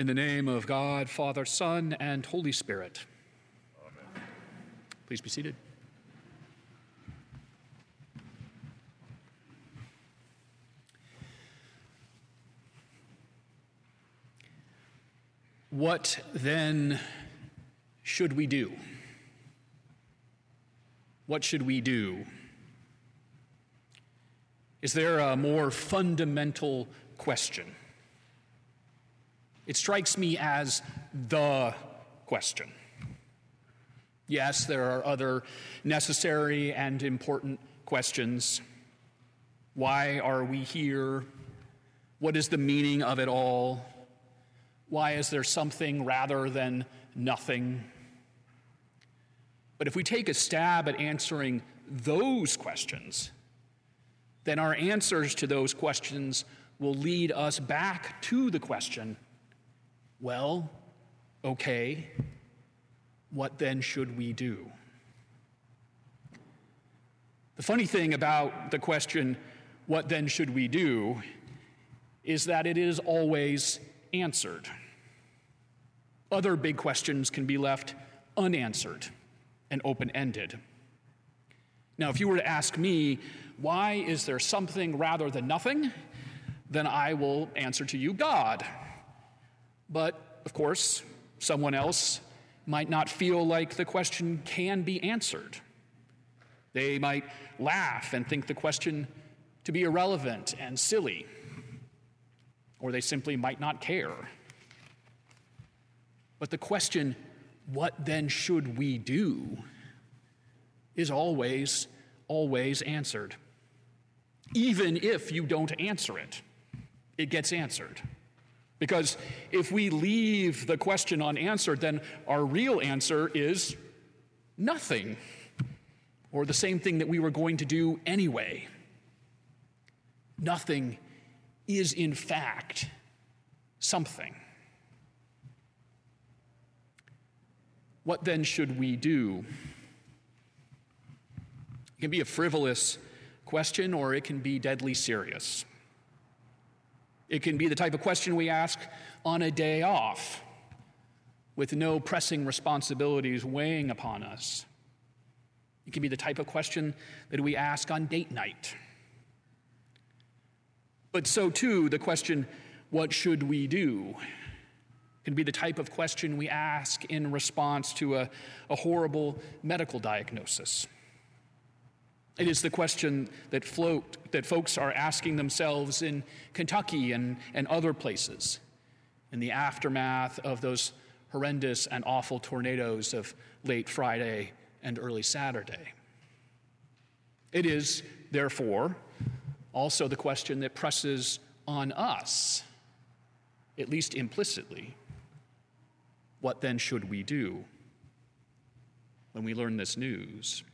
In the name of God, Father, Son, and Holy Spirit. Amen. Please be seated. What then should we do? What should we do? Is there a more fundamental question? It strikes me as the question. Yes, there are other necessary and important questions. Why are we here? What is the meaning of it all? Why is there something rather than nothing? But if we take a stab at answering those questions, then our answers to those questions will lead us back to the question well, okay, what then should we do? The funny thing about the question, what then should we do, is that it is always answered. Other big questions can be left unanswered and open ended. Now, if you were to ask me, why is there something rather than nothing? Then I will answer to you, God. But, of course, someone else might not feel like the question can be answered. They might laugh and think the question to be irrelevant and silly, or they simply might not care. But the question, what then should we do, is always, always answered. Even if you don't answer it, it gets answered. Because if we leave the question unanswered, then our real answer is nothing, or the same thing that we were going to do anyway. Nothing is, in fact, something. What then should we do? It can be a frivolous question or it can be deadly serious. It can be the type of question we ask on a day off with no pressing responsibilities weighing upon us. It can be the type of question that we ask on date night. But so too, the question, what should we do? can be the type of question we ask in response to a, a horrible medical diagnosis. It is the question that, float, that folks are asking themselves in Kentucky and, and other places in the aftermath of those horrendous and awful tornadoes of late Friday and early Saturday. It is, therefore, also the question that presses on us, at least implicitly. What then should we do when we learn this news?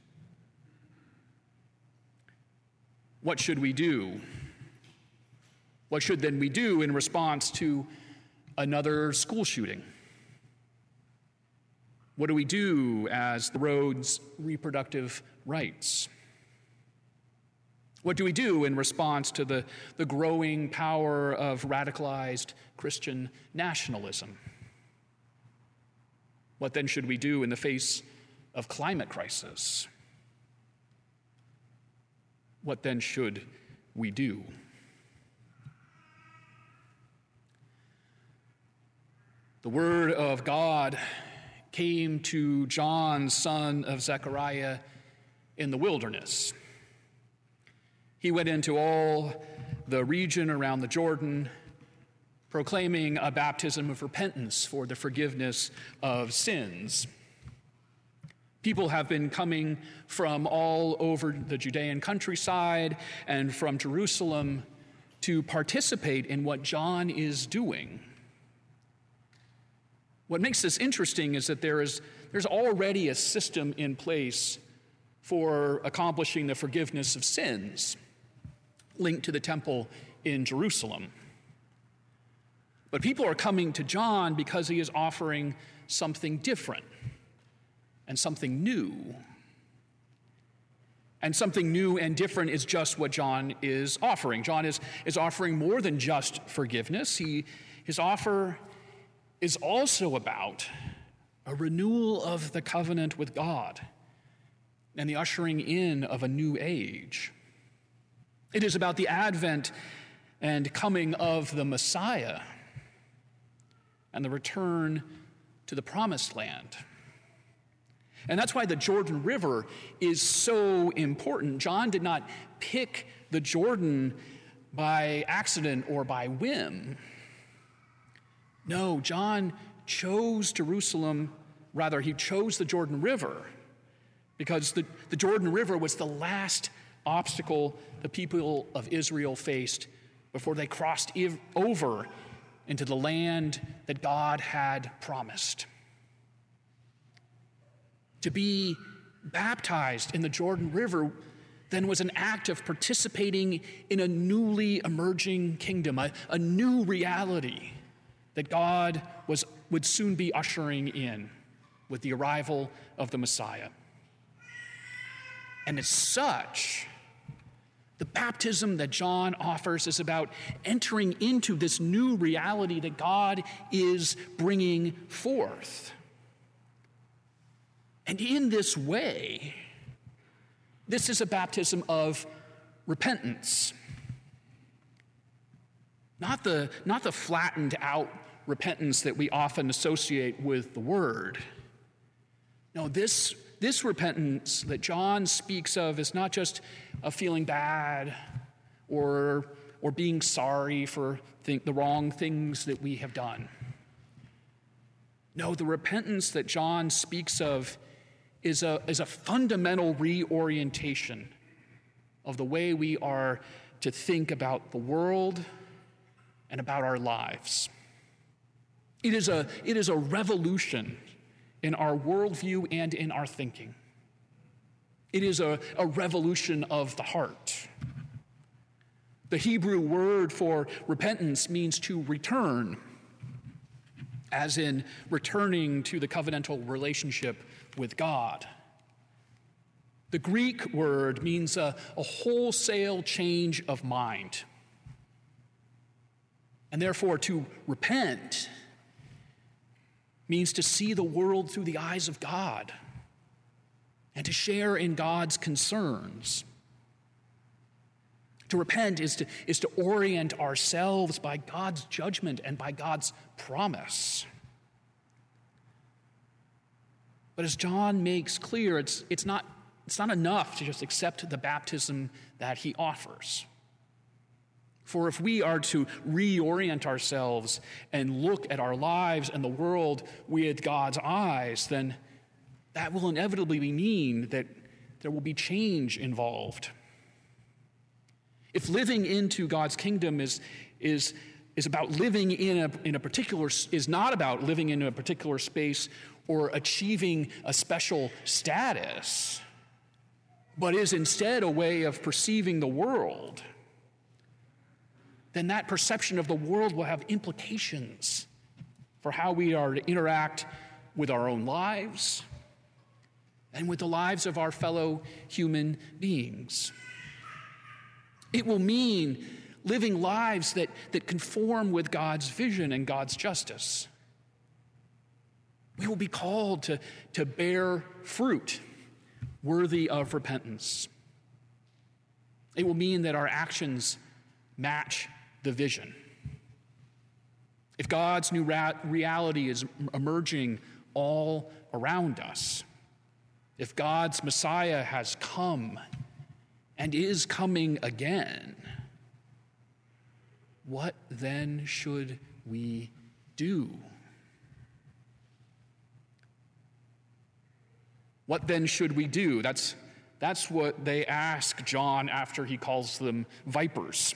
What should we do? What should then we do in response to another school shooting? What do we do as the road's reproductive rights? What do we do in response to the, the growing power of radicalized Christian nationalism? What then should we do in the face of climate crisis? What then should we do? The word of God came to John, son of Zechariah, in the wilderness. He went into all the region around the Jordan, proclaiming a baptism of repentance for the forgiveness of sins. People have been coming from all over the Judean countryside and from Jerusalem to participate in what John is doing. What makes this interesting is that there is, there's already a system in place for accomplishing the forgiveness of sins linked to the temple in Jerusalem. But people are coming to John because he is offering something different and something new. And something new and different is just what John is offering. John is, is offering more than just forgiveness. He, his offer is also about a renewal of the covenant with God and the ushering in of a new age. It is about the advent and coming of the Messiah and the return to the promised land. And that's why the Jordan River is so important. John did not pick the Jordan by accident or by whim. No, John chose Jerusalem, rather, he chose the Jordan River because the, the Jordan River was the last obstacle the people of Israel faced before they crossed over into the land that God had promised. To be baptized in the Jordan River then was an act of participating in a newly emerging kingdom, a, a new reality that God was, would soon be ushering in with the arrival of the Messiah. And as such, the baptism that John offers is about entering into this new reality that God is bringing forth. And in this way, this is a baptism of repentance. Not the, not the flattened out repentance that we often associate with the word. No, this, this repentance that John speaks of is not just a feeling bad or, or being sorry for the wrong things that we have done. No, the repentance that John speaks of is a, is a fundamental reorientation of the way we are to think about the world and about our lives. It is a, it is a revolution in our worldview and in our thinking. It is a, a revolution of the heart. The Hebrew word for repentance means to return, as in returning to the covenantal relationship with God. The Greek word means a, a wholesale change of mind. And therefore, to repent means to see the world through the eyes of God and to share in God's concerns. To repent is to, is to orient ourselves by God's judgment and by God's promise. But as John makes clear, it's, it's, not, it's not enough to just accept the baptism that he offers. For if we are to reorient ourselves and look at our lives and the world with God's eyes, then that will inevitably mean that there will be change involved. If living into God's kingdom is, is, is about living in a, in a particular, is not about living in a particular space or achieving a special status, but is instead a way of perceiving the world, then that perception of the world will have implications for how we are to interact with our own lives and with the lives of our fellow human beings. It will mean living lives that, that conform with God's vision and God's justice. We will be called to, to bear fruit worthy of repentance. It will mean that our actions match the vision. If God's new ra- reality is emerging all around us, if God's Messiah has come and is coming again, what then should we do? What then should we do? That's, that's what they ask John after he calls them vipers.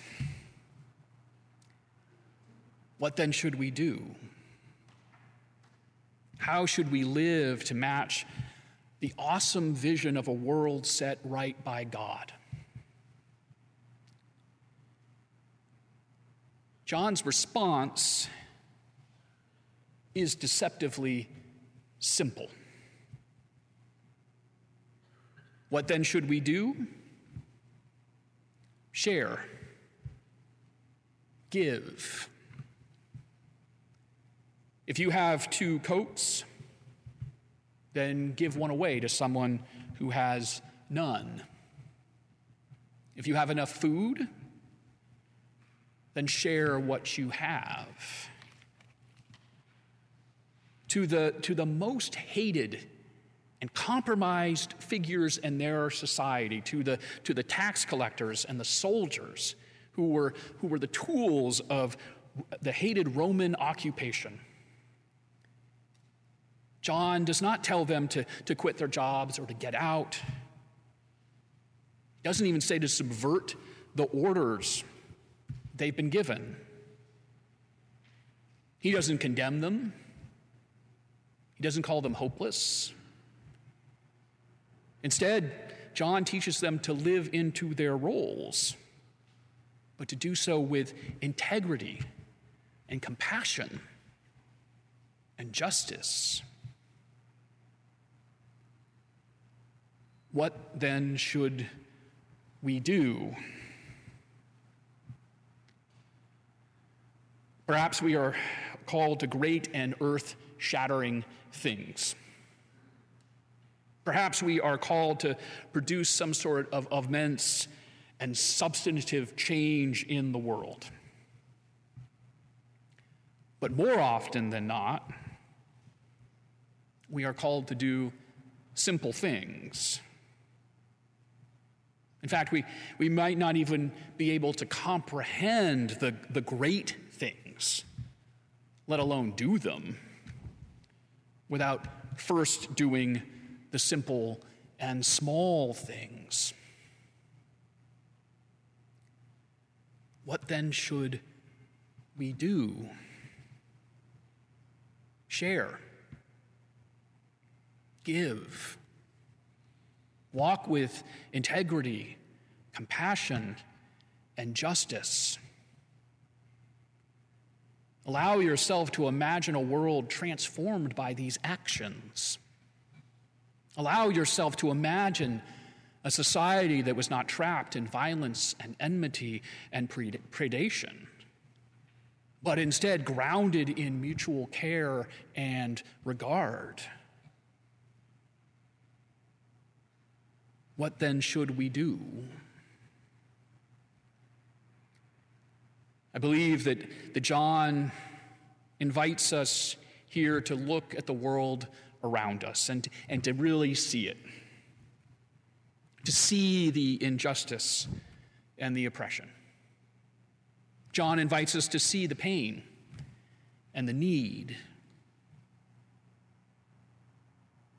What then should we do? How should we live to match the awesome vision of a world set right by God? John's response is deceptively simple. What then should we do? Share, give. If you have two coats, then give one away to someone who has none. If you have enough food, then share what you have. To the, to the most hated and compromised figures in their society, to the, to the tax collectors and the soldiers who were, who were the tools of the hated Roman occupation. John does not tell them to, to quit their jobs or to get out. He doesn't even say to subvert the orders they've been given. He doesn't condemn them. He doesn't call them hopeless. Instead, John teaches them to live into their roles, but to do so with integrity and compassion and justice. What then should we do? Perhaps we are called to great and earth shattering things. Perhaps we are called to produce some sort of immense and substantive change in the world. But more often than not, we are called to do simple things in fact, we, we might not even be able to comprehend the, the great things, let alone do them, without first doing the simple and small things. What then should we do? Share, give Walk with integrity, compassion, and justice. Allow yourself to imagine a world transformed by these actions. Allow yourself to imagine a society that was not trapped in violence and enmity and predation, but instead grounded in mutual care and regard. What then should we do? I believe that, that John invites us here to look at the world around us and, and to really see it, to see the injustice and the oppression. John invites us to see the pain and the need,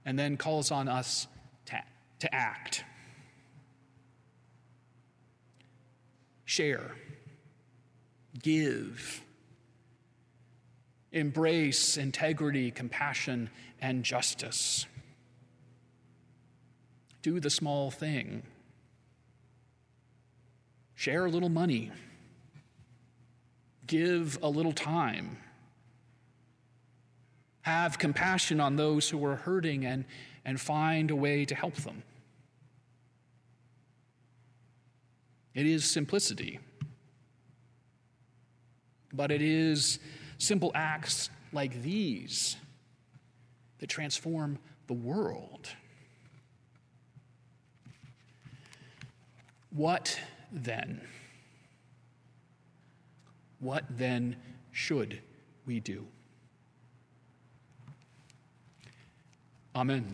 and then calls on us to, to act. share, give, embrace integrity, compassion, and justice. Do the small thing. Share a little money. Give a little time. Have compassion on those who are hurting and, and find a way to help them. It is simplicity. But it is simple acts like these that transform the world. What then? What then should we do? Amen.